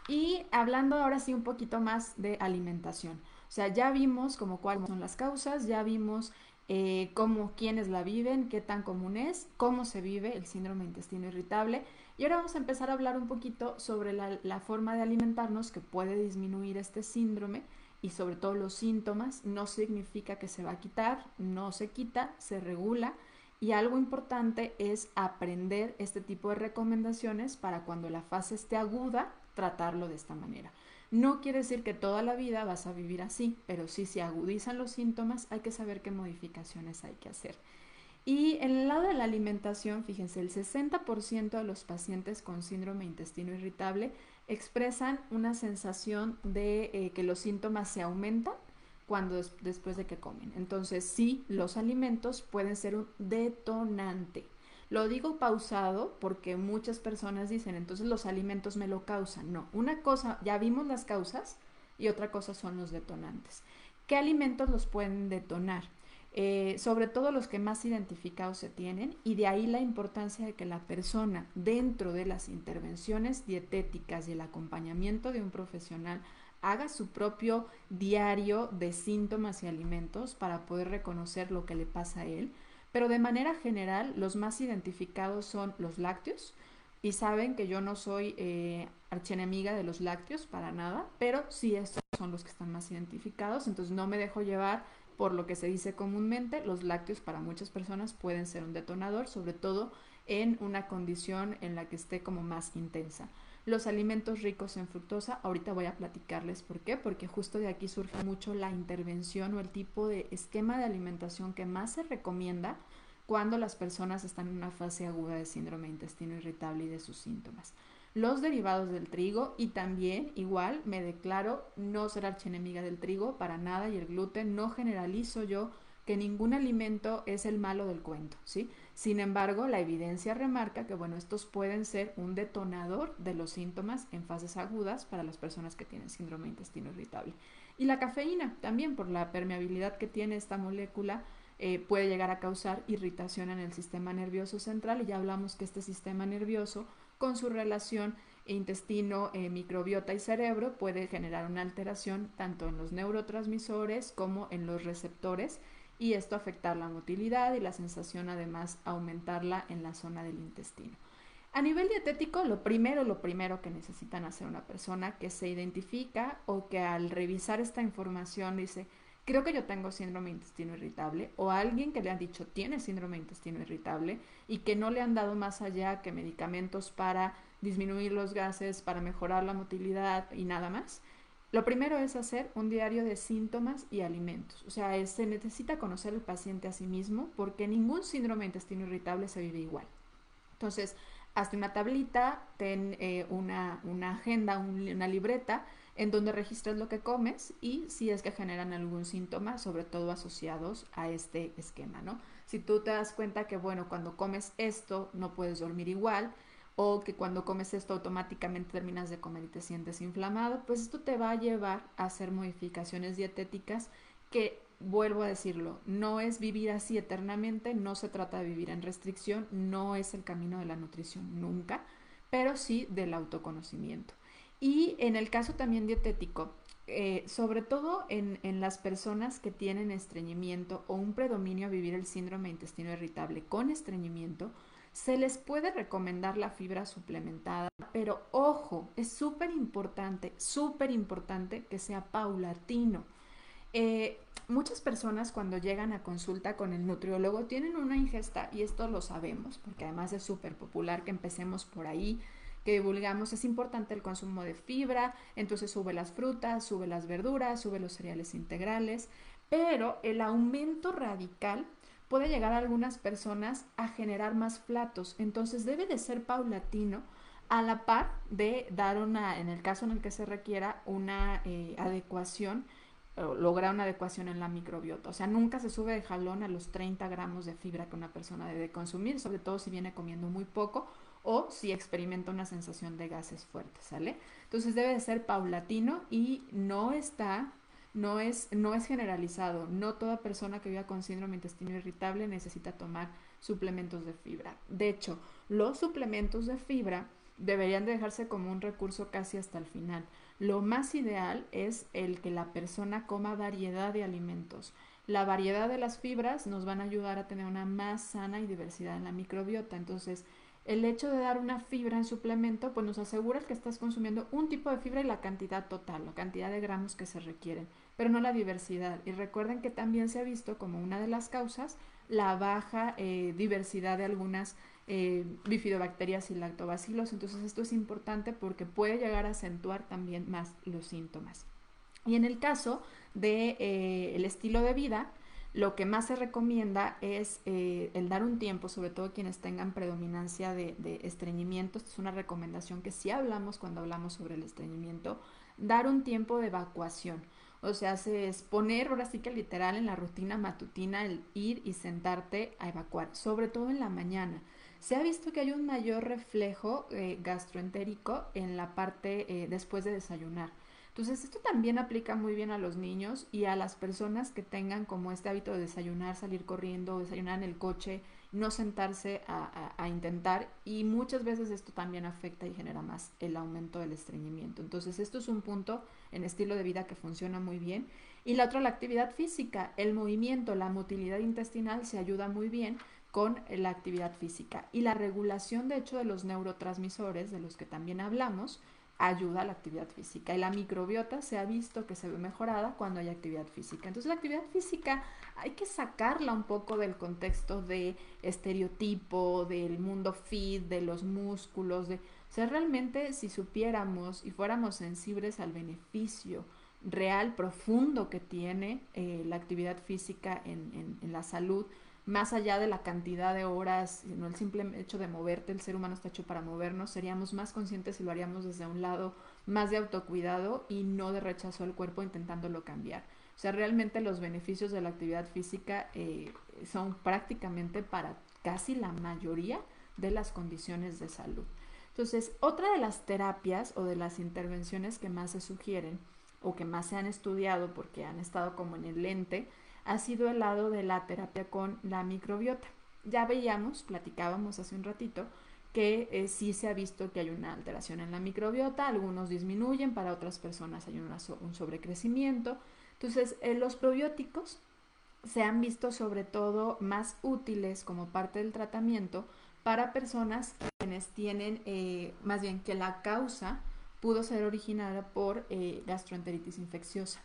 Y hablando ahora sí un poquito más de alimentación. O sea, ya vimos como cuáles son las causas, ya vimos eh, cómo quiénes la viven, qué tan común es, cómo se vive el síndrome de intestino irritable. Y ahora vamos a empezar a hablar un poquito sobre la, la forma de alimentarnos que puede disminuir este síndrome y sobre todo los síntomas. No significa que se va a quitar, no se quita, se regula. Y algo importante es aprender este tipo de recomendaciones para cuando la fase esté aguda, tratarlo de esta manera. No quiere decir que toda la vida vas a vivir así, pero si agudizan los síntomas hay que saber qué modificaciones hay que hacer. Y en el lado de la alimentación, fíjense, el 60% de los pacientes con síndrome intestino irritable expresan una sensación de eh, que los síntomas se aumentan cuando después de que comen. Entonces, sí, los alimentos pueden ser un detonante. Lo digo pausado porque muchas personas dicen, entonces los alimentos me lo causan. No, una cosa, ya vimos las causas y otra cosa son los detonantes. ¿Qué alimentos los pueden detonar? Eh, sobre todo los que más identificados se tienen, y de ahí la importancia de que la persona, dentro de las intervenciones dietéticas y el acompañamiento de un profesional, haga su propio diario de síntomas y alimentos para poder reconocer lo que le pasa a él. Pero de manera general, los más identificados son los lácteos, y saben que yo no soy eh, archienemiga de los lácteos para nada, pero sí estos son los que están más identificados, entonces no me dejo llevar por lo que se dice comúnmente, los lácteos para muchas personas pueden ser un detonador, sobre todo en una condición en la que esté como más intensa. Los alimentos ricos en fructosa, ahorita voy a platicarles por qué, porque justo de aquí surge mucho la intervención o el tipo de esquema de alimentación que más se recomienda cuando las personas están en una fase aguda de síndrome de intestino irritable y de sus síntomas los derivados del trigo y también igual me declaro no ser archienemiga del trigo para nada y el gluten no generalizo yo que ningún alimento es el malo del cuento, ¿sí? Sin embargo, la evidencia remarca que, bueno, estos pueden ser un detonador de los síntomas en fases agudas para las personas que tienen síndrome de intestino irritable. Y la cafeína, también por la permeabilidad que tiene esta molécula, eh, puede llegar a causar irritación en el sistema nervioso central y ya hablamos que este sistema nervioso con su relación intestino, eh, microbiota y cerebro puede generar una alteración tanto en los neurotransmisores como en los receptores y esto afectar la motilidad y la sensación además aumentarla en la zona del intestino. A nivel dietético, lo primero, lo primero que necesitan hacer una persona que se identifica o que al revisar esta información dice, creo que yo tengo síndrome de intestino irritable o alguien que le han dicho tiene síndrome de intestino irritable y que no le han dado más allá que medicamentos para disminuir los gases, para mejorar la motilidad y nada más. Lo primero es hacer un diario de síntomas y alimentos. O sea, se necesita conocer el paciente a sí mismo porque ningún síndrome intestino irritable se vive igual. Entonces, hazte una tablita, ten eh, una, agenda, una libreta en donde registras lo que comes y si es que generan algún síntoma, sobre todo asociados a este esquema, ¿no? Si tú te das cuenta que, bueno, cuando comes esto no puedes dormir igual, o que cuando comes esto automáticamente terminas de comer y te sientes inflamado, pues esto te va a llevar a hacer modificaciones dietéticas que, vuelvo a decirlo, no es vivir así eternamente, no se trata de vivir en restricción, no es el camino de la nutrición nunca, pero sí del autoconocimiento. Y en el caso también dietético, eh, sobre todo en, en, las personas que tienen estreñimiento o un predominio a vivir el síndrome de intestino irritable con estreñimiento, se les puede recomendar la fibra suplementada, pero ojo, es súper importante, súper importante que sea paulatino. Eh, muchas personas cuando llegan a consulta con el nutriólogo tienen una ingesta, y esto lo sabemos, porque además es súper popular que empecemos por ahí, que divulgamos, es importante el consumo de fibra, entonces sube las frutas, sube las verduras, sube los cereales integrales, pero el aumento radical puede llegar a algunas personas a generar más platos, entonces debe de ser paulatino a la par de dar una, en el caso en el que se requiera, una eh, adecuación lograr una adecuación en la microbiota. O sea, nunca se sube de jalón a los 30 gramos de fibra que una persona debe consumir, sobre todo si viene comiendo muy poco o si experimenta una sensación de gases fuertes, ¿sale? Entonces debe de ser paulatino y no está, no es, no es generalizado. No toda persona que viva con síndrome intestino irritable necesita tomar suplementos de fibra. De hecho, los suplementos de fibra deberían dejarse como un recurso casi hasta el final. Lo más ideal es el que la persona coma variedad de alimentos. La variedad de las fibras nos van a ayudar a tener una más sana y diversidad en la microbiota. Entonces, el hecho de dar una fibra en suplemento, pues nos asegura que estás consumiendo un tipo de fibra y la cantidad total, la cantidad de gramos que se requieren, pero no la diversidad. Y recuerden que también se ha visto como una de las causas la baja eh, diversidad de algunas eh, bifidobacterias y lactobacilos. Entonces esto es importante porque puede llegar a acentuar también más los síntomas. Y en el caso del de, eh, el estilo de vida, lo que más se recomienda es el dar un tiempo, sobre todo quienes tengan predominancia de, de estreñimiento. Esta es una recomendación que sí hablamos cuando hablamos sobre el estreñimiento, dar un tiempo de evacuación. O sea, se es poner ahora sí que literal en la rutina matutina el ir y sentarte a evacuar, sobre todo en la mañana. Se ha visto que hay un mayor reflejo eh, gastroentérico en la parte eh, después de desayunar. Entonces, esto también aplica muy bien a los niños y a las personas que tengan como este hábito de desayunar, salir corriendo, desayunar en el coche, no sentarse a, intentar y muchas veces esto también afecta y genera más el aumento del estreñimiento. Entonces, esto es un punto en estilo de vida que funciona muy bien. Y la otra, la actividad física, el movimiento, la motilidad intestinal se ayuda muy bien con la actividad física. Y la regulación, de hecho, de los neurotransmisores, de los que también hablamos, ayuda a la actividad física. Y la microbiota se ha visto que se ve mejorada cuando hay actividad física. Entonces la actividad física hay que sacarla un poco del contexto de estereotipo, del mundo fit, de los músculos, de... O sea, realmente si supiéramos y fuéramos sensibles al beneficio real, profundo que tiene eh, la actividad física en, en la salud, más allá de la cantidad de horas, no el simple hecho de moverte, el ser humano está hecho para movernos, seríamos más conscientes si lo haríamos desde un lado más de autocuidado y no de rechazo al cuerpo intentándolo cambiar. O sea, realmente los beneficios de la actividad física eh, son prácticamente para casi la mayoría de las condiciones de salud. Entonces, otra de las terapias o de las intervenciones que más se sugieren o que más se han estudiado porque han estado como en el lente ha sido el lado de la terapia con la microbiota. Ya veíamos, platicábamos hace un ratito, que eh, sí se ha visto que hay una alteración en la microbiota, algunos disminuyen, para otras personas hay un sobrecrecimiento. Entonces, eh, los probióticos se han visto sobre todo más útiles como parte del tratamiento para personas quienes tienen, eh, más bien que la causa pudo ser originada por gastroenteritis infecciosa.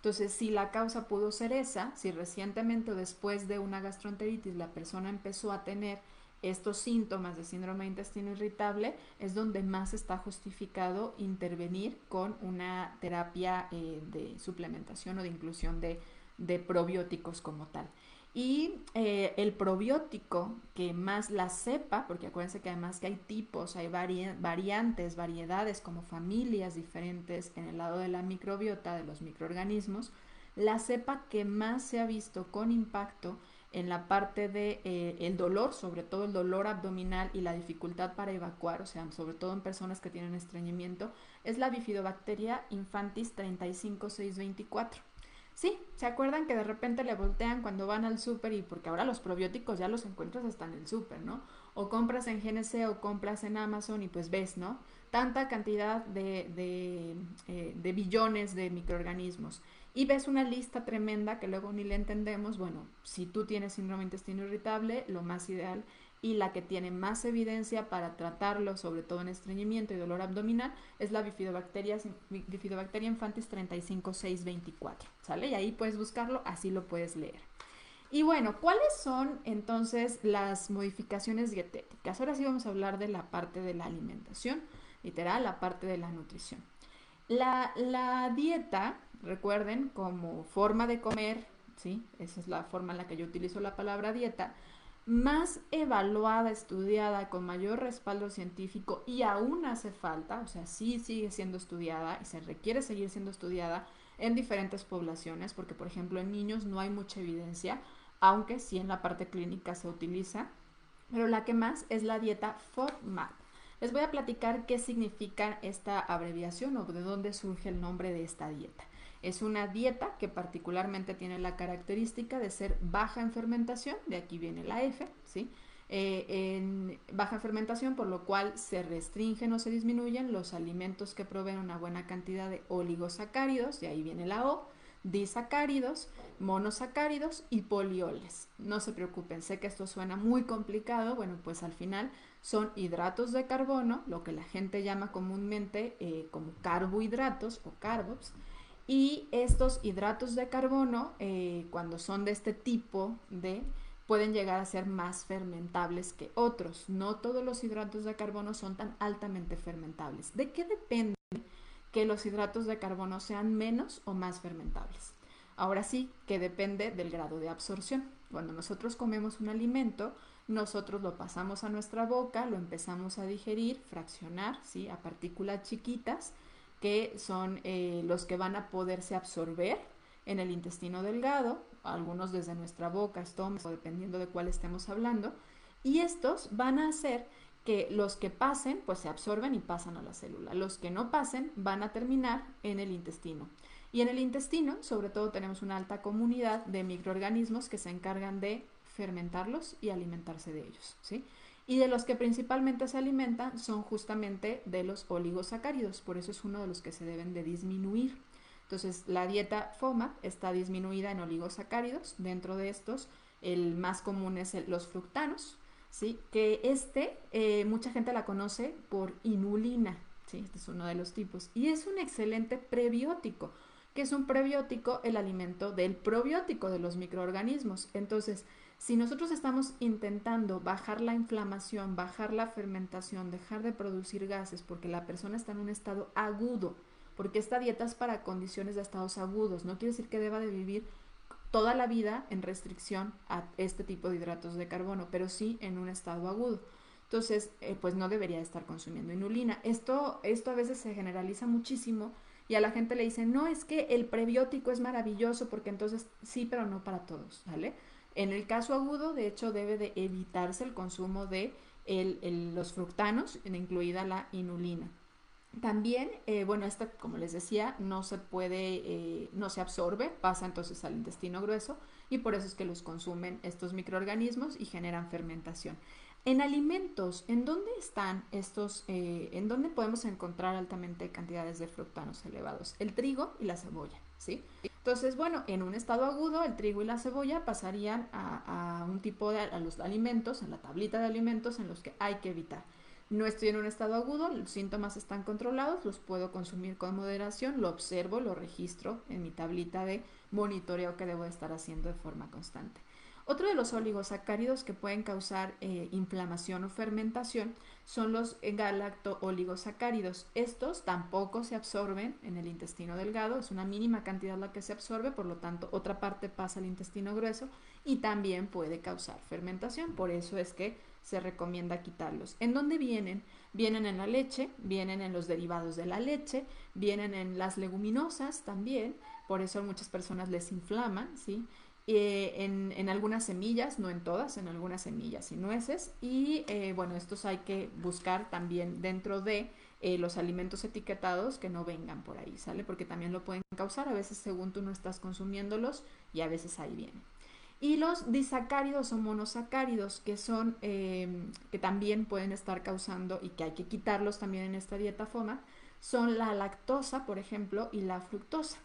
Entonces, si la causa pudo ser esa, si recientemente o después de una gastroenteritis la persona empezó a tener estos síntomas de síndrome de intestino irritable, es donde más está justificado intervenir con una terapia eh, de suplementación o de inclusión de probióticos como tal. Y eh, el probiótico que más la cepa, porque acuérdense que además que hay tipos, hay variantes, variedades, como familias diferentes en el lado de la microbiota, de los microorganismos, la cepa que más se ha visto con impacto en la parte de eh, el dolor, sobre todo el dolor abdominal y la dificultad para evacuar, o sea, sobre todo en personas que tienen estreñimiento, es la bifidobacteria infantis 35624. Sí, ¿se acuerdan que de repente le voltean cuando van al súper y porque ahora los probióticos ya los encuentras hasta en el súper, ¿no? O compras en GNC o compras en Amazon y pues ves, ¿no? Tanta cantidad de, de, eh, de billones de microorganismos. Y ves una lista tremenda que luego ni le entendemos. Bueno, si tú tienes síndrome intestino irritable, lo más ideal y la que tiene más evidencia para tratarlo, sobre todo en estreñimiento y dolor abdominal, es la bifidobacteria, infantis 35624, ¿sale? Y ahí puedes buscarlo, así lo puedes leer. Y bueno, ¿cuáles son entonces las modificaciones dietéticas? Ahora sí vamos a hablar de la parte de la alimentación, literal, la parte de la nutrición. La, la dieta, recuerden, como forma de comer, ¿sí? Esa es la forma en la que yo utilizo la palabra dieta, más evaluada, estudiada, con mayor respaldo científico y aún hace falta, o sea, sí sigue siendo estudiada y se requiere seguir siendo estudiada en diferentes poblaciones, porque por ejemplo en niños no hay mucha evidencia, aunque sí en la parte clínica se utiliza, pero la que más es la dieta FODMAP. Les voy a platicar qué significa esta abreviación o de dónde surge el nombre de esta dieta. Es una dieta que particularmente tiene la característica de ser baja en fermentación, de aquí viene la F, ¿sí? Eh, en baja fermentación, por lo cual se restringen o se disminuyen los alimentos que proveen una buena cantidad de oligosacáridos, de ahí viene la O, disacáridos, monosacáridos y polioles. No se preocupen, sé que esto suena muy complicado, bueno, pues al final son hidratos de carbono, lo que la gente llama comúnmente eh, como carbohidratos o carbos, y estos hidratos de carbono, eh, cuando son de este tipo de, pueden llegar a ser más fermentables que otros. No todos los hidratos de carbono son tan altamente fermentables. ¿De qué depende que los hidratos de carbono sean menos o más fermentables? Ahora sí, que depende del grado de absorción. Cuando nosotros comemos un alimento, nosotros lo pasamos a nuestra boca, lo empezamos a digerir, fraccionar, ¿sí? A partículas chiquitas que son eh, los que van a poderse absorber en el intestino delgado, algunos desde nuestra boca, estómago, dependiendo de cuál estemos hablando, y estos van a hacer que los que pasen, pues se absorben y pasan a la célula. Los que no pasen van a terminar en el intestino. Y en el intestino, sobre todo, tenemos una alta comunidad de microorganismos que se encargan de fermentarlos y alimentarse de ellos, ¿sí? Y de los que principalmente se alimentan son justamente de los oligosacáridos, por eso es uno de los que se deben de disminuir. Entonces, la dieta FOMA está disminuida en oligosacáridos. Dentro de estos, el más común es los fructanos, ¿sí? Que este, eh, mucha gente la conoce por inulina, ¿sí? Este es uno de los tipos. Y es un excelente prebiótico que es un prebiótico el alimento del probiótico de los microorganismos. Entonces, si nosotros estamos intentando bajar la inflamación, bajar la fermentación, dejar de producir gases porque la persona está en un estado agudo, porque esta dieta es para condiciones de estados agudos, no quiere decir que deba de vivir toda la vida en restricción a este tipo de hidratos de carbono, pero sí en un estado agudo. Entonces, eh, pues no debería estar consumiendo inulina. Esto, esto a veces se generaliza muchísimo y a la gente le dicen, no, es que el prebiótico es maravilloso porque entonces sí, pero no para todos, ¿vale? En el caso agudo, de hecho, debe de evitarse el consumo de los fructanos, incluida la inulina. También, eh, bueno, esta, como les decía, no se puede, eh, no se absorbe, pasa entonces al intestino grueso y por eso es que los consumen estos microorganismos y generan fermentación. En alimentos, ¿en dónde están estos, eh, en dónde podemos encontrar altamente cantidades de fructanos elevados? El trigo y la cebolla, ¿sí? Entonces, bueno, en un estado agudo, el trigo y la cebolla pasarían a, un tipo de a los alimentos, en la tablita de alimentos en los que hay que evitar. No estoy en un estado agudo, los síntomas están controlados, los puedo consumir con moderación, lo observo, lo registro en mi tablita de monitoreo que debo estar haciendo de forma constante. Otro de los oligosacáridos que pueden causar eh, inflamación o fermentación son los galacto-oligosacáridos. Estos tampoco se absorben en el intestino delgado, es una mínima cantidad la que se absorbe, por lo tanto otra parte pasa al intestino grueso y también puede causar fermentación, por eso es que se recomienda quitarlos. ¿En dónde vienen? Vienen en la leche, vienen en los derivados de la leche, vienen en las leguminosas también, por eso muchas personas les inflaman, ¿sí? Eh, en, algunas semillas, no en todas, en algunas semillas y nueces. Y eh, bueno, estos hay que buscar también dentro de eh, los alimentos etiquetados que no vengan por ahí, ¿sale? Porque también lo pueden causar, a veces según tú no estás consumiéndolos y a veces ahí vienen. Y los disacáridos o monosacáridos, que son, que también pueden estar causando y que hay que quitarlos también en esta dieta FOMA, son la lactosa, por ejemplo, y la fructosa.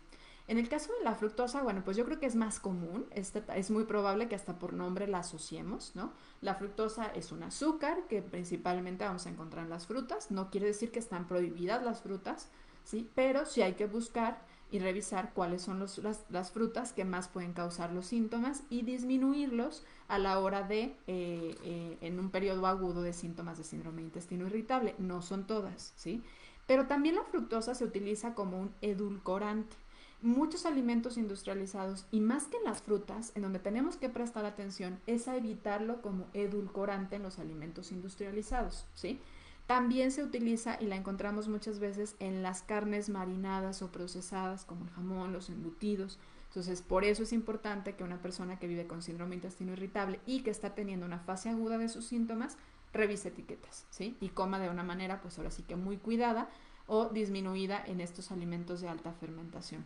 En el caso de la fructosa, bueno, pues yo creo que es más común, es muy probable que hasta por nombre la asociemos, ¿no? La fructosa es un azúcar que principalmente vamos a encontrar en las frutas, no quiere decir que están prohibidas las frutas, ¿sí? Pero sí hay que buscar y revisar cuáles son las, frutas que más pueden causar los síntomas y disminuirlos a la hora de, eh, eh, en un periodo agudo de síntomas de síndrome de intestino irritable. No son todas, ¿sí? Pero también la fructosa se utiliza como un edulcorante muchos alimentos industrializados y más que en las frutas, en donde tenemos que prestar atención, es a evitarlo como edulcorante en los alimentos industrializados, ¿sí? También se utiliza y la encontramos muchas veces en las carnes marinadas o procesadas como el jamón, los embutidos. Entonces, por eso es importante que una persona que vive con síndrome intestino irritable y que está teniendo una fase aguda de sus síntomas, revise etiquetas, ¿sí? Y coma de una manera, pues ahora sí que muy cuidada o disminuida en estos alimentos de alta fermentación.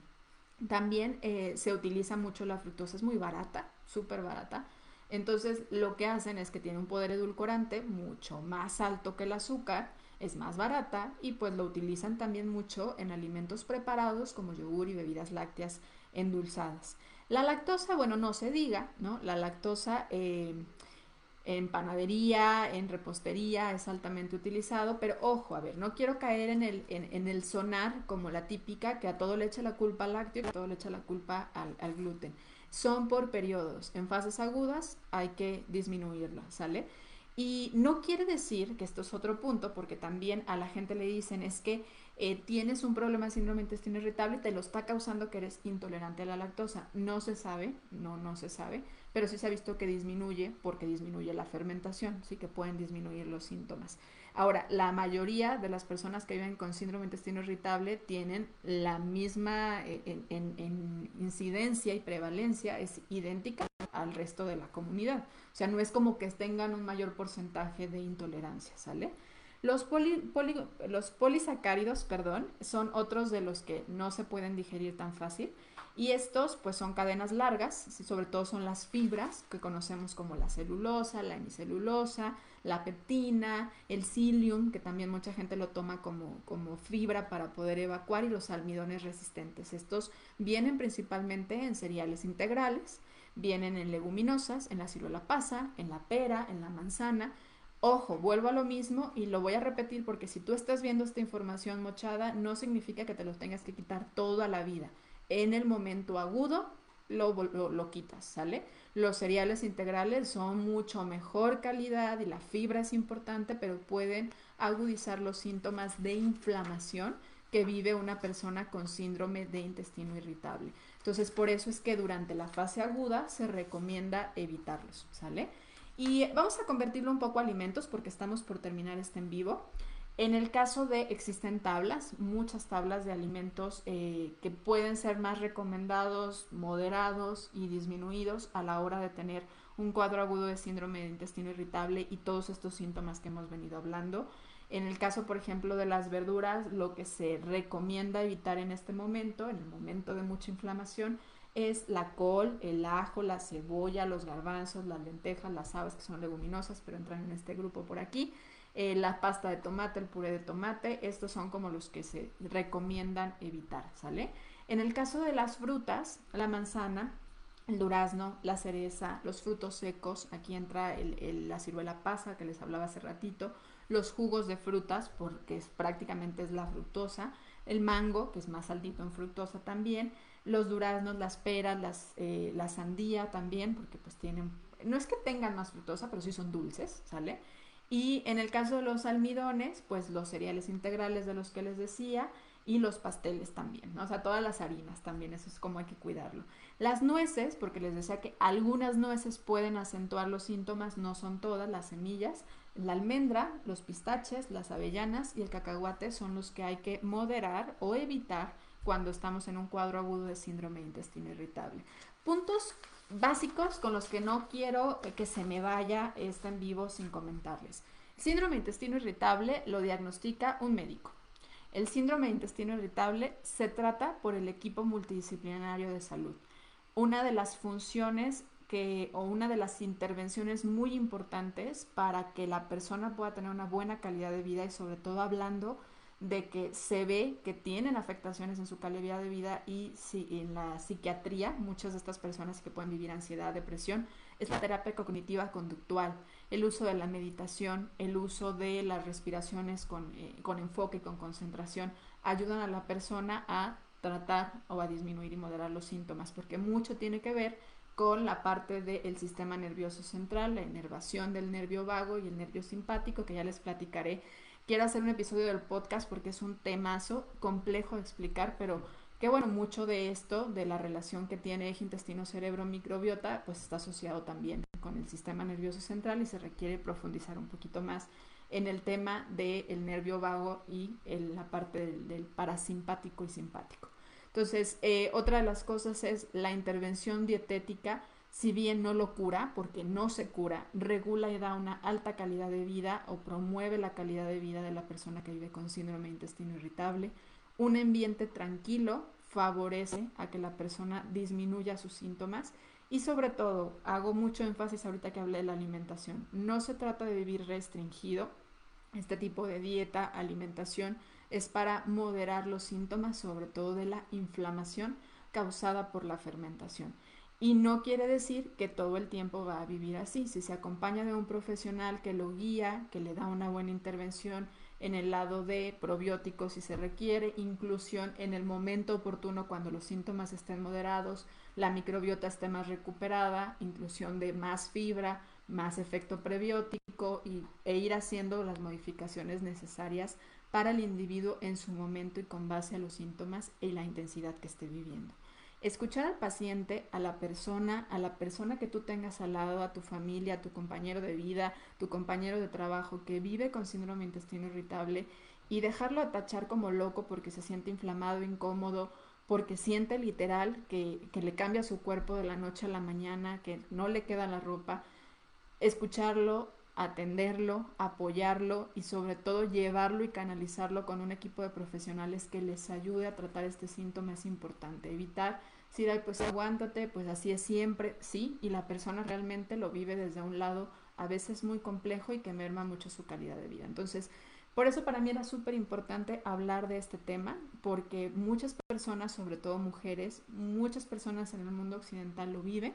También eh, se utiliza mucho la fructosa, es muy barata, súper barata. Entonces lo que hacen es que tiene un poder edulcorante mucho más alto que el azúcar, es más barata y pues lo utilizan también mucho en alimentos preparados como yogur y bebidas lácteas endulzadas. La lactosa, bueno, no se diga, ¿no? La lactosa eh, en panadería, en repostería, es altamente utilizado, pero ojo, a ver, no quiero caer en el, en, el sonar como la típica que a todo le echa la culpa al lácteo y a todo le echa la culpa al, al gluten. Son por periodos. En fases agudas hay que disminuirla, ¿sale? Y no quiere decir que esto es otro punto, porque también a la gente le dicen es que eh, tienes un problema de síndrome de intestino irritable te lo está causando que eres intolerante a la lactosa. No se sabe, no, no se sabe, pero sí se ha visto que disminuye porque disminuye la fermentación, sí que pueden disminuir los síntomas. Ahora, la mayoría de las personas que viven con síndrome intestino irritable tienen la misma eh, en, incidencia y prevalencia, es idéntica al resto de la comunidad. O sea, no es como que tengan un mayor porcentaje de intolerancia, ¿sale? Los, polisacáridos, perdón, son otros de los que no se pueden digerir tan fácil y estos pues son cadenas largas, sobre todo son las fibras que conocemos como la celulosa, la hemicelulosa, la peptina, el psyllium, que también mucha gente lo toma como, como fibra para poder evacuar y los almidones resistentes. Estos vienen principalmente en cereales integrales, vienen en leguminosas, en la ciruela pasa, en la pera, en la manzana, Ojo, vuelvo a lo mismo y lo voy a repetir porque si tú estás viendo esta información mochada, no significa que te lo tengas que quitar toda la vida. En el momento agudo lo, lo, quitas, ¿sale? Los cereales integrales son mucho mejor calidad y la fibra es importante, pero pueden agudizar los síntomas de inflamación que vive una persona con síndrome de intestino irritable. Entonces, por eso es que durante la fase aguda se recomienda evitarlos, ¿sale? Y vamos a convertirlo un poco a alimentos porque estamos por terminar este en vivo. En el caso de existen tablas, muchas tablas de alimentos eh, que pueden ser más recomendados, moderados y disminuidos a la hora de tener un cuadro agudo de síndrome de intestino irritable y todos estos síntomas que hemos venido hablando. En el caso, por ejemplo, de las verduras, lo que se recomienda evitar en este momento, en el momento de mucha inflamación, es la col, el ajo, la cebolla, los garbanzos, las lentejas, las habas que son leguminosas, pero entran en este grupo por aquí, eh, la pasta de tomate, el puré de tomate, estos son como los que se recomiendan evitar, ¿sale? En el caso de las frutas, la manzana, el durazno, la cereza, los frutos secos, aquí entra la ciruela pasa que les hablaba hace ratito, los jugos de frutas, porque prácticamente es la fructosa, el mango, que es más altito en fructosa también, los duraznos, las peras, las, eh, la sandía también, porque pues tienen, no es que tengan más frutosa, pero sí son dulces, ¿sale? Y en el caso de los almidones, pues los cereales integrales de los que les decía y los pasteles también, ¿no? o sea, todas las harinas también, eso es como hay que cuidarlo. Las nueces, porque les decía que algunas nueces pueden acentuar los síntomas, no son todas, las semillas, la almendra, los pistaches, las avellanas y el cacahuate son los que hay que moderar o evitar cuando estamos en un cuadro agudo de síndrome de intestino irritable. Puntos básicos con los que no quiero que se me vaya este en vivo sin comentarles. síndrome de intestino irritable lo diagnostica un médico. El síndrome de intestino irritable se trata por el equipo multidisciplinario de salud. Una de las funciones que, o una de las intervenciones muy importantes para que la persona pueda tener una buena calidad de vida y sobre todo hablando de que se ve que tienen afectaciones en su calidad de vida y si, en la psiquiatría, muchas de estas personas que pueden vivir ansiedad, depresión, es la terapia cognitiva conductual, el uso de la meditación, el uso de las respiraciones con, eh, con enfoque y con concentración, ayudan a la persona a tratar o a disminuir y moderar los síntomas, porque mucho tiene que ver con la parte del sistema nervioso central, la inervación del nervio vago y el nervio simpático, que ya les platicaré quiero hacer un episodio del podcast porque es un temazo complejo de explicar, pero que bueno, mucho de esto, de la relación que tiene eje intestino-cerebro-microbiota, pues está asociado también con el sistema nervioso central y se requiere profundizar un poquito más en el tema del nervio vago y la parte del, parasimpático y simpático. Entonces, eh, otra de las cosas es la intervención dietética si bien no lo cura, porque no se cura, regula y da una alta calidad de vida o promueve la calidad de vida de la persona que vive con síndrome de intestino irritable. Un ambiente tranquilo favorece a que la persona disminuya sus síntomas y sobre todo, hago mucho énfasis ahorita que hablé de la alimentación, no se trata de vivir restringido, este tipo de dieta, alimentación, es para moderar los síntomas, sobre todo de la inflamación causada por la fermentación. Y no quiere decir que todo el tiempo va a vivir así. Si se acompaña de un profesional que lo guía, que le da una buena intervención en el lado de probióticos si se requiere, inclusión en el momento oportuno cuando los síntomas estén moderados, la microbiota esté más recuperada, inclusión de más fibra, más efecto prebiótico y, e ir haciendo las modificaciones necesarias para el individuo en su momento y con base a los síntomas y la intensidad que esté viviendo. Escuchar al paciente, a la persona, a la persona que tú tengas al lado, a tu familia, a tu compañero de vida, tu compañero de trabajo que vive con síndrome intestino irritable y dejarlo atachar como loco porque se siente inflamado, incómodo, porque siente literal que, que le cambia su cuerpo de la noche a la mañana, que no le queda la ropa, escucharlo, atenderlo, apoyarlo y sobre todo llevarlo y canalizarlo con un equipo de profesionales que les ayude a tratar este síntoma es importante. Evitar si hay pues aguántate, pues así es siempre, sí, y la persona realmente lo vive desde un lado a veces muy complejo y que merma mucho su calidad de vida. Entonces, por eso para mí era súper importante hablar de este tema, porque muchas personas, sobre todo mujeres, muchas personas en el mundo occidental lo viven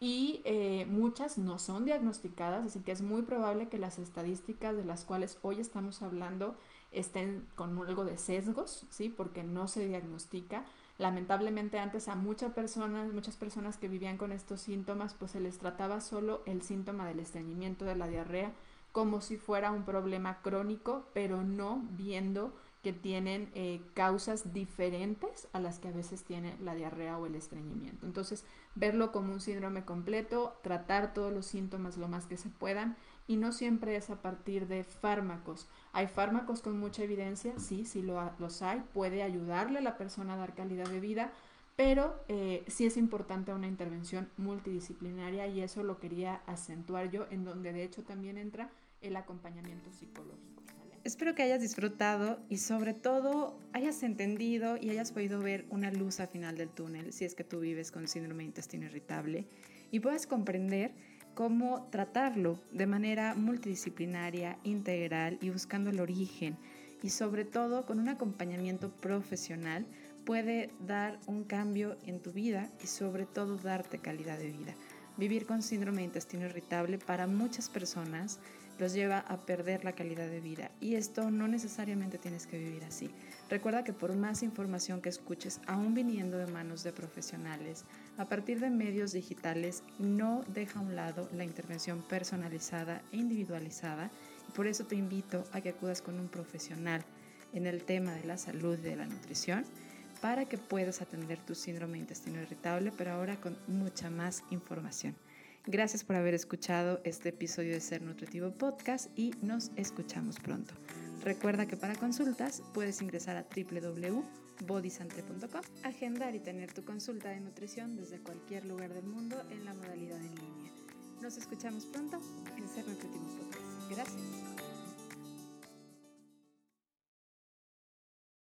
y eh, muchas no son diagnosticadas, así que es muy probable que las estadísticas de las cuales hoy estamos hablando estén con algo de sesgos, ¿sí? Porque no se diagnostica. Lamentablemente antes a muchas personas, muchas personas que vivían con estos síntomas, pues se les trataba solo el síntoma del estreñimiento de la diarrea como si fuera un problema crónico, pero no viendo que tienen eh, causas diferentes a las que a veces tiene la diarrea o el estreñimiento. Entonces, verlo como un síndrome completo, tratar todos los síntomas lo más que se puedan y no siempre es a partir de fármacos. Hay fármacos con mucha evidencia, sí, sí lo, los hay, puede ayudarle a la persona a dar calidad de vida, pero eh, sí es importante una intervención multidisciplinaria y eso lo quería acentuar yo, en donde de hecho también entra el acompañamiento psicológico. Espero que hayas disfrutado y sobre todo hayas entendido y hayas podido ver una luz al final del túnel si es que tú vives con síndrome de intestino irritable y puedas comprender cómo tratarlo de manera multidisciplinaria, integral y buscando el origen y sobre todo con un acompañamiento profesional puede dar un cambio en tu vida y sobre todo darte calidad de vida. Vivir con síndrome de intestino irritable para muchas personas los lleva a perder la calidad de vida y esto no necesariamente tienes que vivir así. Recuerda que por más información que escuches, aún viniendo de manos de profesionales, a partir de medios digitales, no deja a un lado la intervención personalizada e individualizada y por eso te invito a que acudas con un profesional en el tema de la salud y de la nutrición para que puedas atender tu síndrome de intestino irritable, pero ahora con mucha más información. Gracias por haber escuchado este episodio de Ser Nutritivo Podcast y nos escuchamos pronto. Recuerda que para consultas puedes ingresar a www.bodysante.com, agendar y tener tu consulta de nutrición desde cualquier lugar del mundo en la modalidad en línea. Nos escuchamos pronto en Ser Nutritivo Podcast. Gracias.